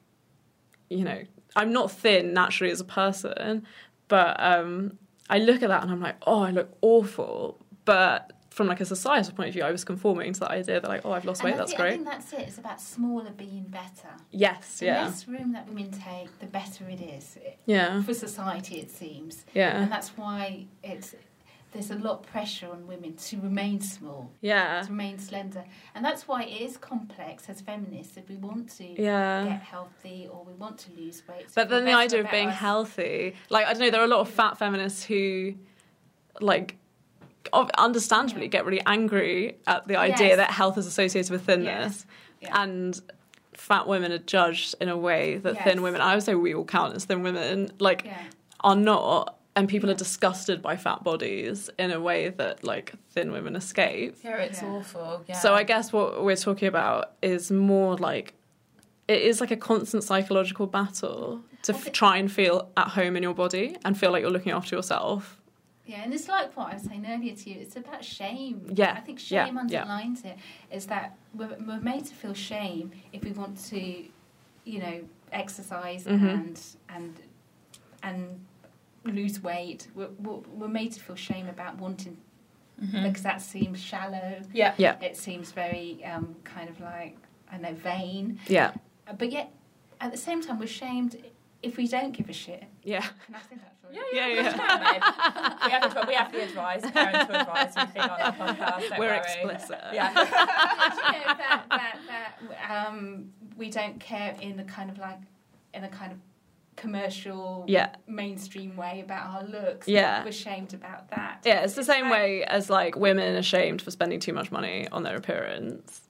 you know I'm not thin naturally as a person but um I look at that and I'm like oh I look awful but from like a societal point of view I was conforming to that idea that like oh I've lost weight And that's it. I great think that's it. It's about smaller being better. yes The yeah less room that women take, the better it is yeah for society. It seems, yeah and that's why it's there's a lot of pressure on women to remain small, yeah to remain slender, and that's why it is complex as feminists. If we want to yeah get healthy or we want to lose weight, But then the idea of being us- healthy, like I don't know, there are a lot of fat feminists who, like, understandably Yeah. get really angry at the idea Yes. that health is associated with thinness, Yeah. and fat women are judged in a way that Yes. thin women. I would say we all count as thin women, like, are not. And people are disgusted by fat bodies in a way that like thin women escape. Yeah, it's Yeah. awful. Yeah. So I guess what we're talking about is more like it is like a constant psychological battle to f- try and feel at home in your body and feel like you're looking after yourself. Yeah, and it's like what I was saying earlier to you. It's about shame. Yeah, I think shame yeah. underlines it. Is that we're, we're made to feel shame if we want to, you know, exercise Mhm. and and and lose weight. We're, we're, we're made to feel shame about wanting because that seems shallow. Yeah. Yeah. It seems very um, kind of like I know vain, Yeah. Uh, but yet at the same time we're shamed if we don't give a shit. Yeah. Can I say that? Sorry. Yeah, Yeah, yeah, yeah. we have to, we have to advise, parental advice, we think on the podcast. Don't We're worry. explicit. Yeah. But, you know, that, that, that um, we don't care in the kind of like in a kind of commercial Yeah. mainstream way about our looks. Yeah. We're shamed about that. Yeah, it's the same like- way as like women are shamed for spending too much money on their appearance.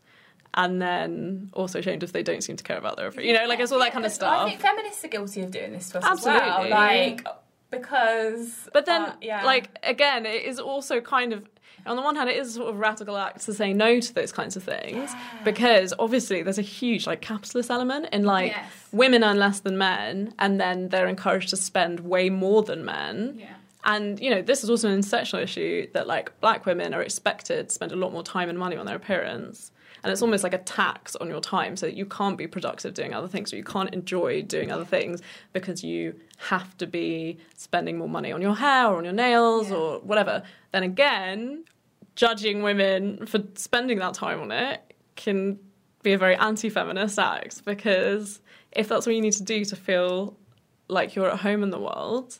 And then also shamed if they don't seem to care about their appearance. You know, like it's all that kind of stuff I think feminists are guilty of doing this to us as well. Absolutely. Like, because. But then, uh, yeah. like again, it is also kind of on the one hand, it is a sort of radical act to say no to those kinds of things because obviously there's a huge like capitalist element in like Yes. women earn less than men, and then they're encouraged to spend way more than men. Yeah. And you know, this is also an intersectional issue that like black women are expected to spend a lot more time and money on their appearance. And it's almost like a tax on your time, so that you can't be productive doing other things, or you can't enjoy doing other things because you have to be spending more money on your hair or on your nails Yeah. or whatever. Then again, judging women for spending that time on it can be a very anti-feminist act because if that's what you need to do to feel like you're at home in the world,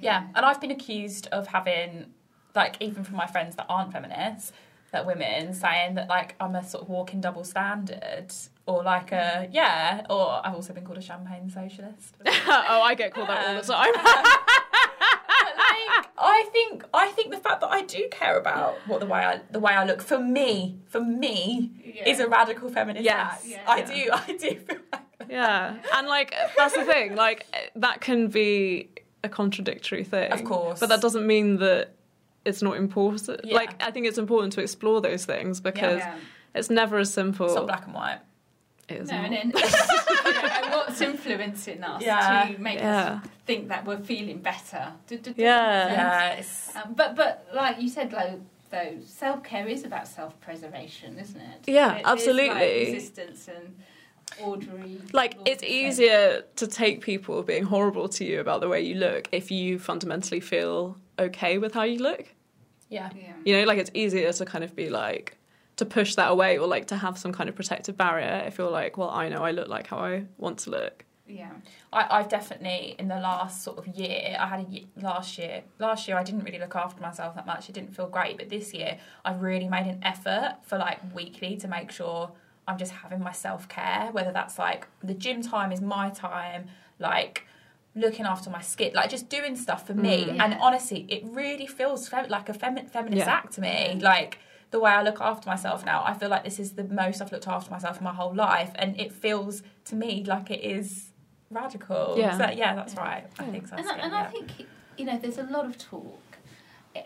Yeah, and I've been accused of having, like, even from my friends that aren't feminists, that women saying that, like, I'm a sort of walking double standard, or like a, yeah, or I've also been called a champagne socialist. oh, I get called that all the um, time. Um, but like, I think, I think the fact that I do care about what the way I, the way I look, for me, for me, Yeah. is a radical feminist Yes. Yeah. I Yeah. do, I do feel like yeah, and like that's the thing. Like that can be a contradictory thing, Of course. but that doesn't mean that it's not important. Yeah. Like I think it's important to explore those things because Yeah. it's never as simple. it's not black and white. It is No, not. and, then, you know, what's influencing us Yeah. to make Yeah. us think that we're feeling better? D- d- does Yeah. that make Yeah, sense? it's, Um, but but like you said, though, though self care is about self preservation, isn't it? Yeah, It is absolutely. like resistance and orderly. like laws it's of easier to take people being horrible to you about the way you look if you fundamentally feel okay with how you look. yeah. Yeah. You know, like it's easier to kind of be like to push that away or like to have some kind of protective barrier if you're like, well, I know I look like how I want to look. Yeah. I, I've definitely in the last sort of year. I had a ye- last year. Last year, I didn't really look after myself that much. It didn't feel great. But this year, I've really made an effort for like weekly to make sure I'm just having my self care. Whether that's like the gym time is my time, like looking after my skin, like just doing stuff for me. Mm. And honestly, it really feels fem- like a femi- feminist Yeah. act to me. Like the way I look after myself now, I feel like this is the most I've looked after myself in my whole life, and it feels to me like it is radical. Yeah. So, yeah, that's right. I think so. And, I, and I think you know, there's a lot of talk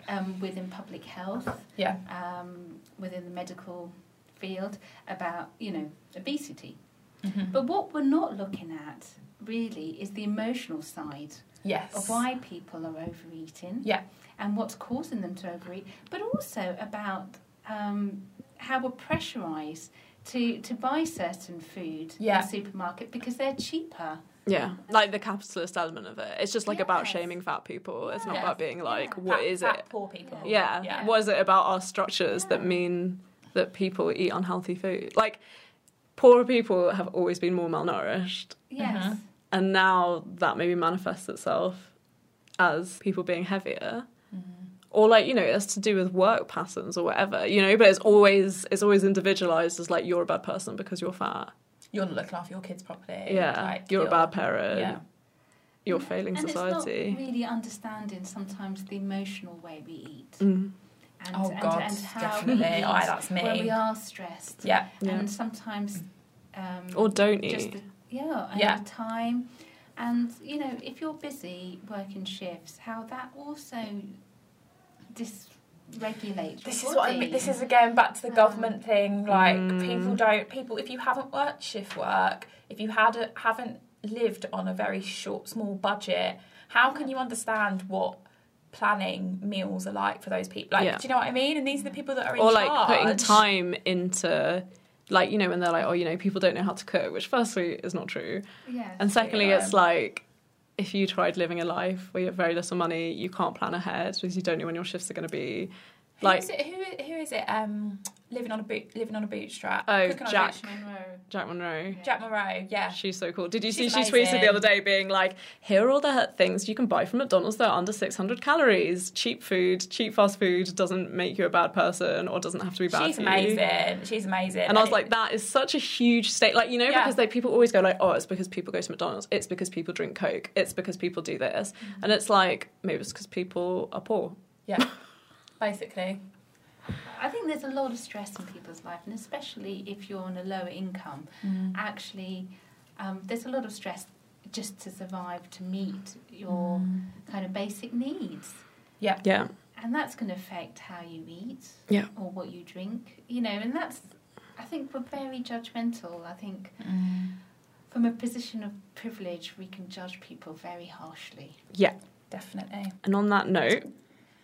um, within public health, yeah, um, within the medical field about you know obesity. Mhm. But what we're not looking at really is the emotional side yes, of why people are overeating. Yeah. And what's causing them to overeat, but also about um, how we're pressurised to, to buy certain food Yeah. in the supermarket because they're cheaper. Yeah, like the capitalist element of it. It's just like about shaming fat people. It's not Yeah. about being like, Yeah. what Fat- is fat it? Poor people. Yeah. Yeah. What is it about our structures that mean that people eat unhealthy food? Like, poorer people have always been more malnourished, Yes. Mhm. and now that maybe manifests itself as people being heavier. Or like you know, it's to do with work patterns or whatever, you know. But it's always it's always individualized as like you're a bad person because you're fat. You're not looking after your kids properly. Yeah, like, you're a bad parent. Yeah. You're failing and society. it's not really understanding sometimes the emotional way we eat. Mm. And, Oh, and, God, and how definitely. we eat Aye, that's me. When we are stressed. Yeah. Yeah. And sometimes... Um, Or don't you just eat. the, yeah, and Yeah. the time. And, you know, if you're busy working shifts, how that also dysregulates This your is what I mean. This is again back to the government thing. Like Mm. people don't people. If you haven't worked shift work, if you had a, haven't lived on a very short, small budget, how can you understand what planning meals are like for those people? Like, Yeah. do you know what I mean? And these are the people that are in or like charge. putting time into like you know when they're like oh you know people don't know how to cook which firstly is not true Yes. and secondly Yeah. it's like if you tried living a life where you have very little money you can't plan ahead because you don't know when your shifts are going to be Like who is it? Who, who is it? Um, living on a boot, living on a bootstrap. Oh, Cooking on a Jack. Monroe. Jack Monroe. Jack Monroe. Yeah. She's so cool. Did you She's see she tweeted the other day being like, here are all the things you can buy from McDonald's that are under 600 calories. Cheap food, cheap fast food doesn't make you a bad person or doesn't have to be bad She's for you. amazing. She's amazing. And I was it- like, that is such a huge state. Like, you know, Yeah. because they, people always go like, oh, it's because people go to McDonald's. It's because people drink Coke. It's because people do this. Mm-hmm. And it's like, maybe it's because people are poor. yeah, basically. I think there's a lot of stress in people's life, and especially if you're on a lower income. Mm. Actually, um, there's a lot of stress just to survive, to meet your mm. kind of basic needs. Yeah. Yeah. And that's going to affect how you eat Yeah. or what you drink, you know, and that's, I think we're very judgmental. I think mm. from a position of privilege, we can judge people very harshly. Yeah. Definitely. And on that note,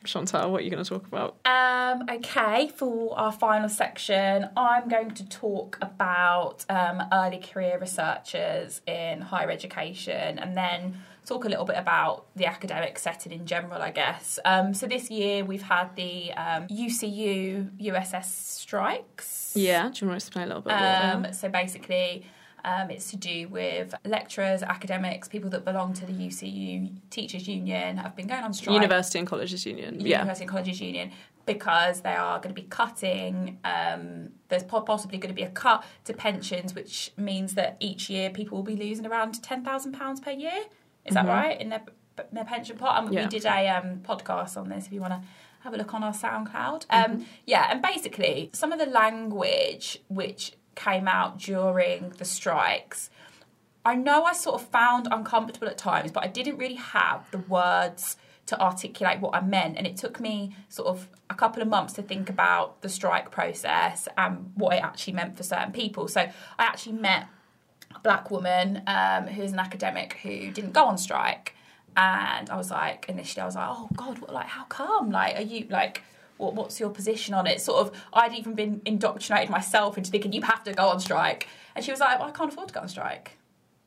Chantal, what are you going to talk about? Um, okay, for our final section, I'm going to talk about um, early career researchers in higher education and then talk a little bit about the academic setting in general, I guess. Um, so this year we've had the um, UCU USS strikes. Yeah. Do you want to explain a little bit more? Um, so basically, um, it's to do with lecturers, academics, people that belong to the UCU Teachers Union have been going on strike. University and Colleges Union. Yeah. University and Colleges Union because they are going to be cutting. Um, there's possibly going to be a cut to pensions, which means that each year people will be losing around ten thousand pounds per year. Is that right in their their pension pot? And Yeah. we did a um, podcast on this. If you want to have a look on our SoundCloud, um, yeah. And basically, some of the language which came out during the strikes. I know I sort of found uncomfortable at times, but I didn't really have the words to articulate what I meant. And it took me sort of a couple of months to think about the strike process and what it actually meant for certain people. So I actually met a black woman um, who's an academic who didn't go on strike. And I was like, initially, I was like, oh God, what, like, how come? Like, are you like, what, what's your position on it? Sort of, I'd even been indoctrinated myself into thinking you have to go on strike. And she was like, well, I can't afford to go on strike.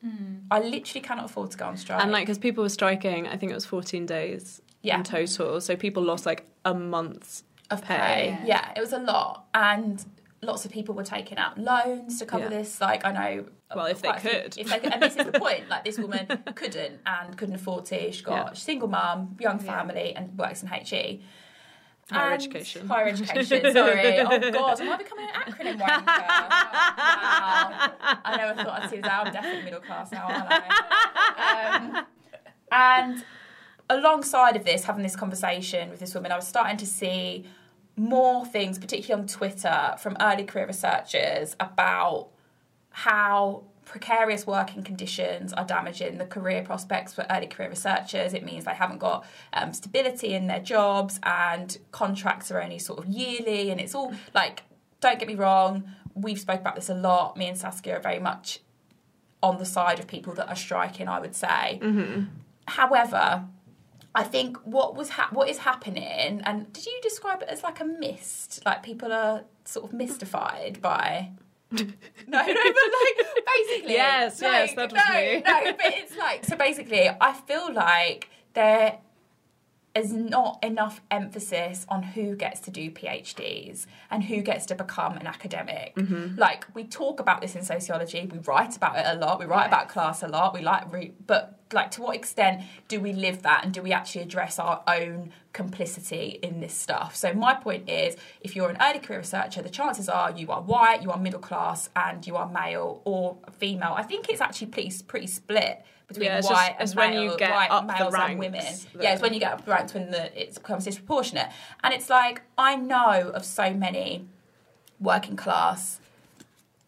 Hmm. I literally cannot afford to go on strike. And like, because people were striking, I think it was 14 days Yeah. in total. So people lost like a month's of pay. pay. Yeah. it was a lot, and lots of people were taking out loans to cover Yeah. this. Like I know, Well, if they few- could. if they could, and this is the point. Like this woman couldn't and couldn't afford to. She got Yeah. a single mum, young Yeah. family, and works in HE. Higher And- education. Higher education. Sorry. oh God, am I becoming an acronym wanker? wow. I never thought I'd see that. I'm definitely middle class now, aren't I? Um, and alongside of this, having this conversation with this woman, I was starting to see more things, particularly on Twitter, from early career researchers about how precarious working conditions are damaging the career prospects for early career researchers. It means they haven't got um, stability in their jobs and contracts are only sort of yearly. And it's all like, don't get me wrong, we've spoke about this a lot. Me and Saskia are very much on the side of people that are striking, I would say. However, I think what was ha- what is happening, and did you describe it as like a mist? Like people are sort of mystified by. No, no, but like basically, Yes, yes, that was no, me. no, but it's like so. Basically, I feel like there is not enough emphasis on who gets to do PhDs and who gets to become an academic. Mm-hmm. Like we talk about this in sociology, we write about it a lot, we write about class a lot, we like, re- but like to what extent do we live that and do we actually address our own complicity in this stuff? So my point is, if you're an early career researcher, the chances are you are white, you are middle class, and you are male or female. I think it's actually pretty pretty split between Yeah, white just- and when male, you get white up the males and women. that- Yeah, it's when you get up the ranks when the, it becomes disproportionate. And it's like I know of so many working class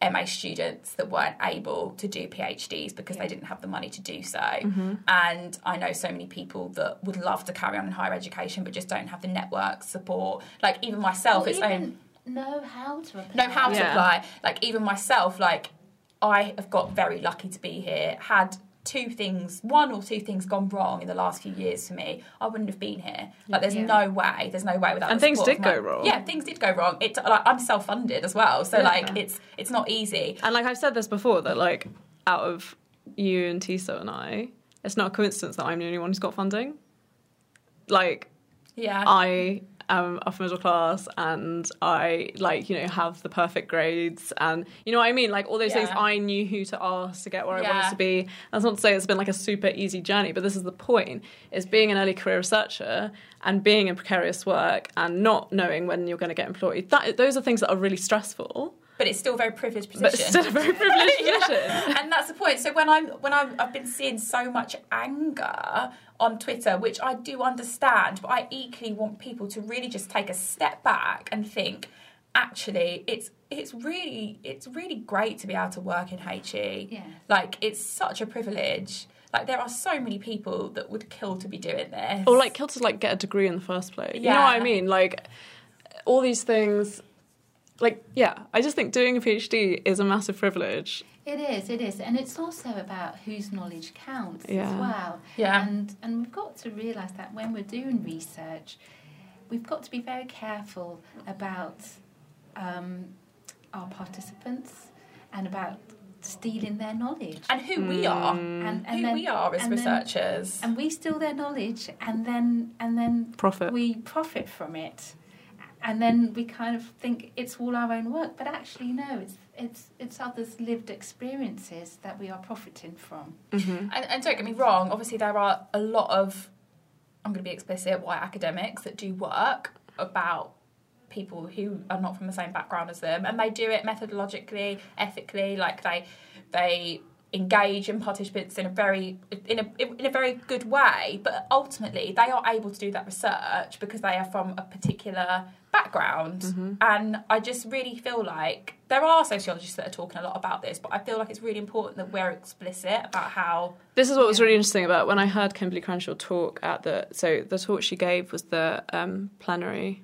MA students that weren't able to do PhDs because they didn't have the money to do so. Mm-hmm. And I know so many people that would love to carry on in higher education but just don't have the network support. Like even myself, Or it's even own know how to apply. know how to apply. Like even myself, like I have got very lucky to be here. Had two things, one or two things gone wrong in the last few years for me, I wouldn't have been here. Like there's Yeah. no way, there's no way without. And the things did of go my- wrong. Yeah, things did go wrong. It like I'm self funded as well, so Yeah. like it's it's not easy. And like I've said this before, that like out of you and Tisa and I, it's not a coincidence that I'm the only one who's got funding. Like Yeah, I am upper middle class and I like you know have the perfect grades and you know what I mean? Like all those things I knew who to ask to get where I wanted to be. That's not to say it's been like a super easy journey but this is the point is being an early career researcher and being in precarious work and not knowing when you're going to get employed that those are things that are really stressful but it's still a very privileged position. but it's still a very privileged Yeah. position and that's the point. So when I'm when I'm, I've been seeing so much anger on Twitter, which I do understand, but I equally want people to really just take a step back and think. Actually, it's it's really it's really great to be able to work in HE. Yes. Like it's such a privilege. Like there are so many people that would kill to be doing this. or like kill to like get a degree in the first place. Yeah. You know what I mean? Like all these things. Like yeah, I just think doing a PhD is a massive privilege. It is, it is, and it's also about whose knowledge counts as well. Yeah. And and we've got to realise that when we're doing research, we've got to be very careful about um, our participants and about stealing their knowledge. and who we are, And, and who then, we are as and then- researchers. and we steal their knowledge, and then and then Profit. we profit from it, and then we kind of think it's all our own work, but actually no, it's it's it's others' lived experiences that we are profiting from. Mm-hmm. And, and don't get me wrong, obviously there are a lot of, I'm going to be explicit, white academics that do work about people who are not from the same background as them, and they do it methodologically, ethically, like they they engage in participants in a very in a in a very good way but ultimately they are able to do that research because they are from a particular background. And i just really feel like there are sociologists that are talking a lot about this but i feel like it's really important that we're explicit about how This is what was really interesting about when I heard Kimberlé Crenshaw talk at the so the talk she gave was the um, plenary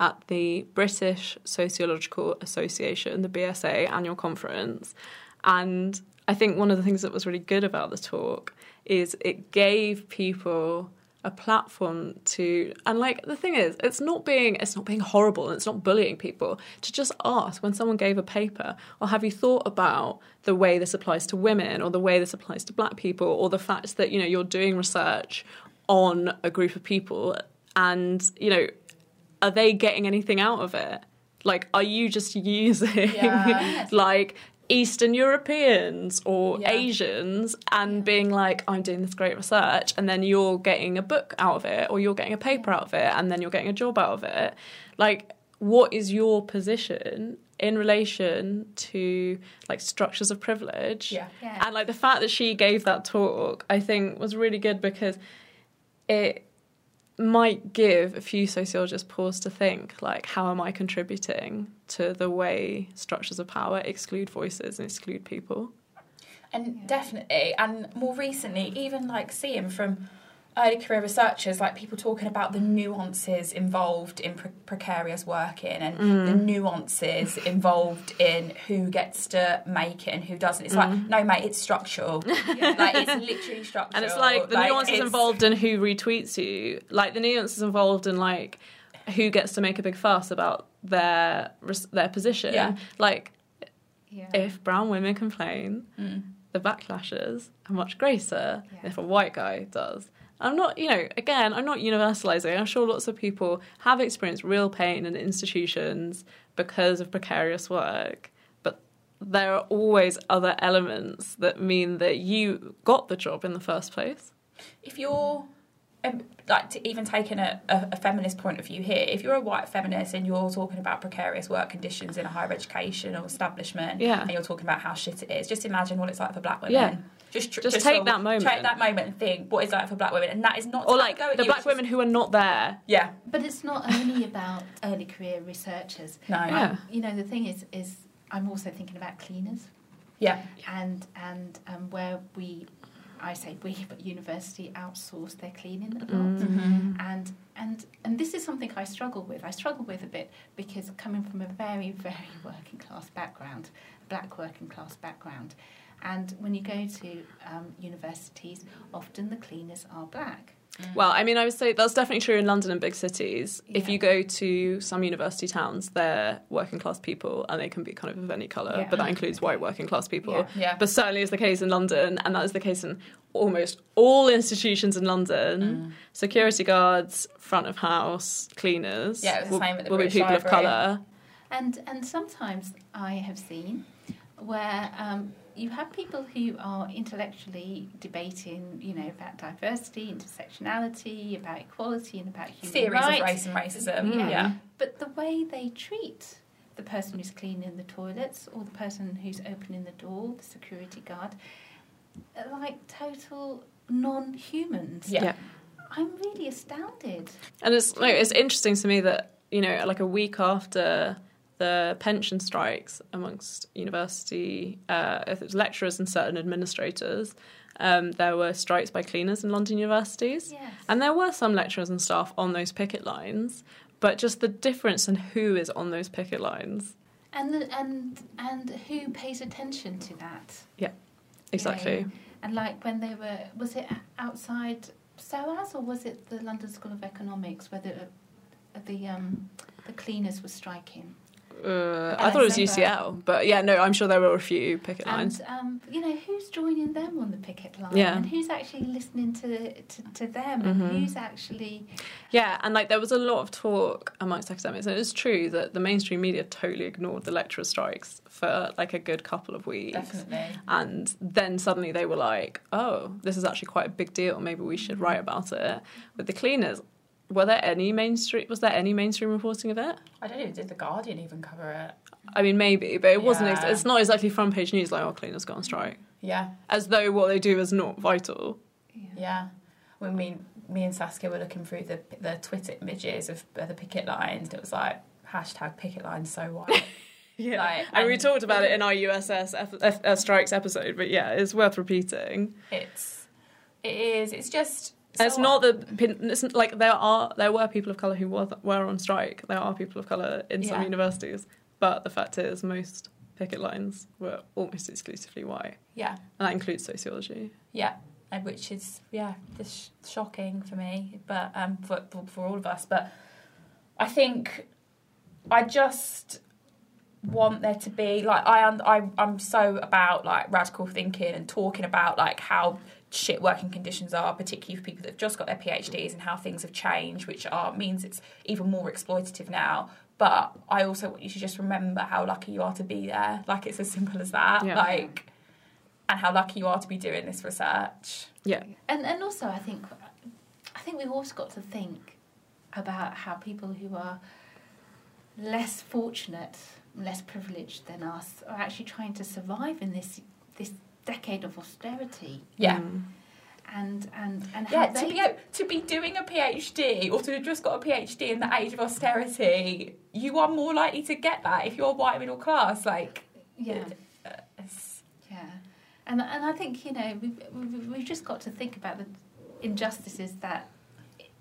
at the British Sociological Association, the BSA annual conference, and I think one of the things that was really good about the talk is it gave people a platform to and like the thing is it's not being it's not being horrible and it's not bullying people to just ask when someone gave a paper or have you thought about the way this applies to women or the way this applies to black people or the fact that you know you're doing research on a group of people and you know are they getting anything out of it like are you just using Yeah. like Eastern Europeans or Yeah. Asians and being like, I'm doing this great research, and then you're getting a book out of it, or you're getting a paper out of it, and then you're getting a job out of it. Like, what is your position in relation to like structures of privilege? Yeah. Yeah. And like the fact that she gave that talk, I think was really good because it might give a few sociologists pause to think like how am i contributing to the way structures of power exclude voices and exclude people? And definitely, and more recently, even like seeing from early career researchers, like people talking about the nuances involved in pre- precarious working and the nuances involved in who gets to make it and who doesn't. It's like, no, mate, it's structural. like, it's literally structural. and it's like the nuances it's- involved in who retweets you like the nuances involved in like who gets to make a big fuss about their their position Yeah. like Yeah. if brown women complain Mm. the backlashes are much greater Yeah. if a white guy does. I'm not, you know, again, I'm not universalizing. I'm sure lots of people have experienced real pain in institutions because of precarious work, but there are always other elements that mean that you got the job in the first place. if you're um, like to even taking a, a, a feminist point of view here, if you're a white feminist and you're talking about precarious work conditions in a higher education or establishment, Yeah. and you're talking about how shit it is, just imagine what it's like for black women. Yeah. Just, tr- Just take for- that moment. Take that moment and think what is that for black women, and that is not Or have like go at the you, black it's just- women who are not there. Yeah, But it's not only about early career researchers. no, Yeah. You know, the thing is, is I'm also thinking about cleaners yeah, and and um, where we, I say we, but university outsource their cleaning a lot. Mm-hmm. And and and this is something I struggle with. I struggle with a bit because coming from a very very working class background, black working class background, and when you go to um, universities, often the cleaners are black. Well, I mean, I would say that's definitely true in London and big cities. If you go to some university towns, they're working class people and they can be kind of of any colour, Yeah. but that includes white working class people. Yeah. yeah. But certainly is the case in London, and that is the case in almost all institutions in London, Mm. security guards, front of house, cleaners, Yeah, it was the will, same at the will be British people of colour. And and sometimes I have seen where um, you have people who are intellectually debating, you know, about diversity, intersectionality, about equality, and about human Theories rights. of race and racism. Yeah. Yeah. But the way they treat the person who's cleaning the toilets or the person who's opening the door, the security guard, like total non-humans. Yeah. Yeah. I'm really astounded. And it's like it's interesting to me that you know, like a week after the pension strikes amongst university uh, if it was lecturers and certain administrators, um, there were strikes by cleaners in London universities, Yes. and there were some lecturers and staff on those picket lines. But just the difference in who is on those picket lines, And the, and and who pays attention to that? Yeah, exactly. You know, and like when they were, was it outside SOAS or was it the London School of Economics where the uh, the um, the cleaners were striking? Uh, I thought it was. UCL, but yeah, no, I'm sure there were a few picket lines. And um, you know who's joining them on the picket line, Yeah. and who's actually listening to to, to them, Mhm. and who's actually Yeah, and like there was a lot of talk amongst academics, and it was true that the mainstream media totally ignored the lecturer strikes for like a good couple of weeks. Definitely. And then suddenly they were like, "Oh, this is actually quite a big deal. Maybe we should write about it." With the cleaners, were there any mainstream? Was there any mainstream reporting of it? I don't even Did the Guardian even cover it? I mean, maybe, but it wasn't. Ex- it's not exactly front page news like, "Oh, cleaners go on strike," Yeah. as though what they do is not vital. Yeah. When me, me and Saskia were looking through the the Twitter images of the picket lines, and it was like hashtag picket lines so white. Yeah, Like, and we talked about it in our USS F- F- uh, strikes episode, but yeah, it's worth repeating. it's it is. It's just. And it's so- not the it's like there are there were people of color who were were on strike. There are people of color in some Yeah. universities, but the fact is most picket lines were almost exclusively white, Yeah. and that includes sociology. Yeah, and which is yeah, just shocking for me, but um, for, for for all of us. But I think I just want there to be like I am I I'm so about like radical thinking and talking about like how shit working conditions are, particularly for people that have just got their PhDs and how things have changed, which are means it's even more exploitative now. But I also want you to just remember how lucky you are to be there. Like it's as simple as that. Yeah. Like and how lucky you are to be doing this research. Yeah, And and also, I think I think we've also got to think about how people who are less fortunate, less privileged than us, are actually trying to survive in this this decade of austerity. Yeah. Mm. And and and Yeah, how to they be to be doing a PhD or to have just got a PhD in the age of austerity, you are more likely to get that if you're white middle class. Like, yeah uh, yeah, and and I think you know we've we've, we've just got to think about the injustices that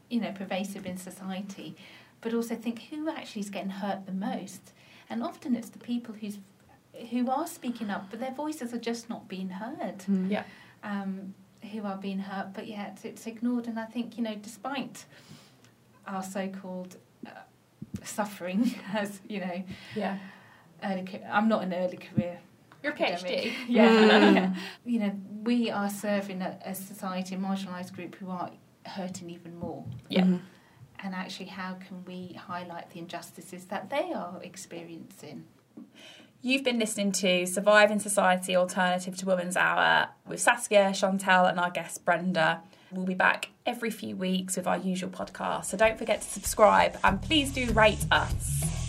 you know pervasive in society, but also think who actually is getting hurt the most, and often it's the people who's who are speaking up, but their voices are just not being heard. Mm. Yeah. Um, who are being hurt, but yet it's ignored. And I think you know, despite our so-called uh, suffering as you know, yeah. early. ca- I'm not an early career Your academic. PhD. Yeah. Mm. yeah. You know, we are serving a, a society, a marginalised group who are hurting even more. Yeah. Mhm. And actually, how can we highlight the injustices that they are experiencing? You've been listening to Surviving Society Alternative to Women's Hour with Saskia, Chantel, and our guest Brenda. We'll be back every few weeks with our usual podcast. So don't forget to subscribe and please do rate us.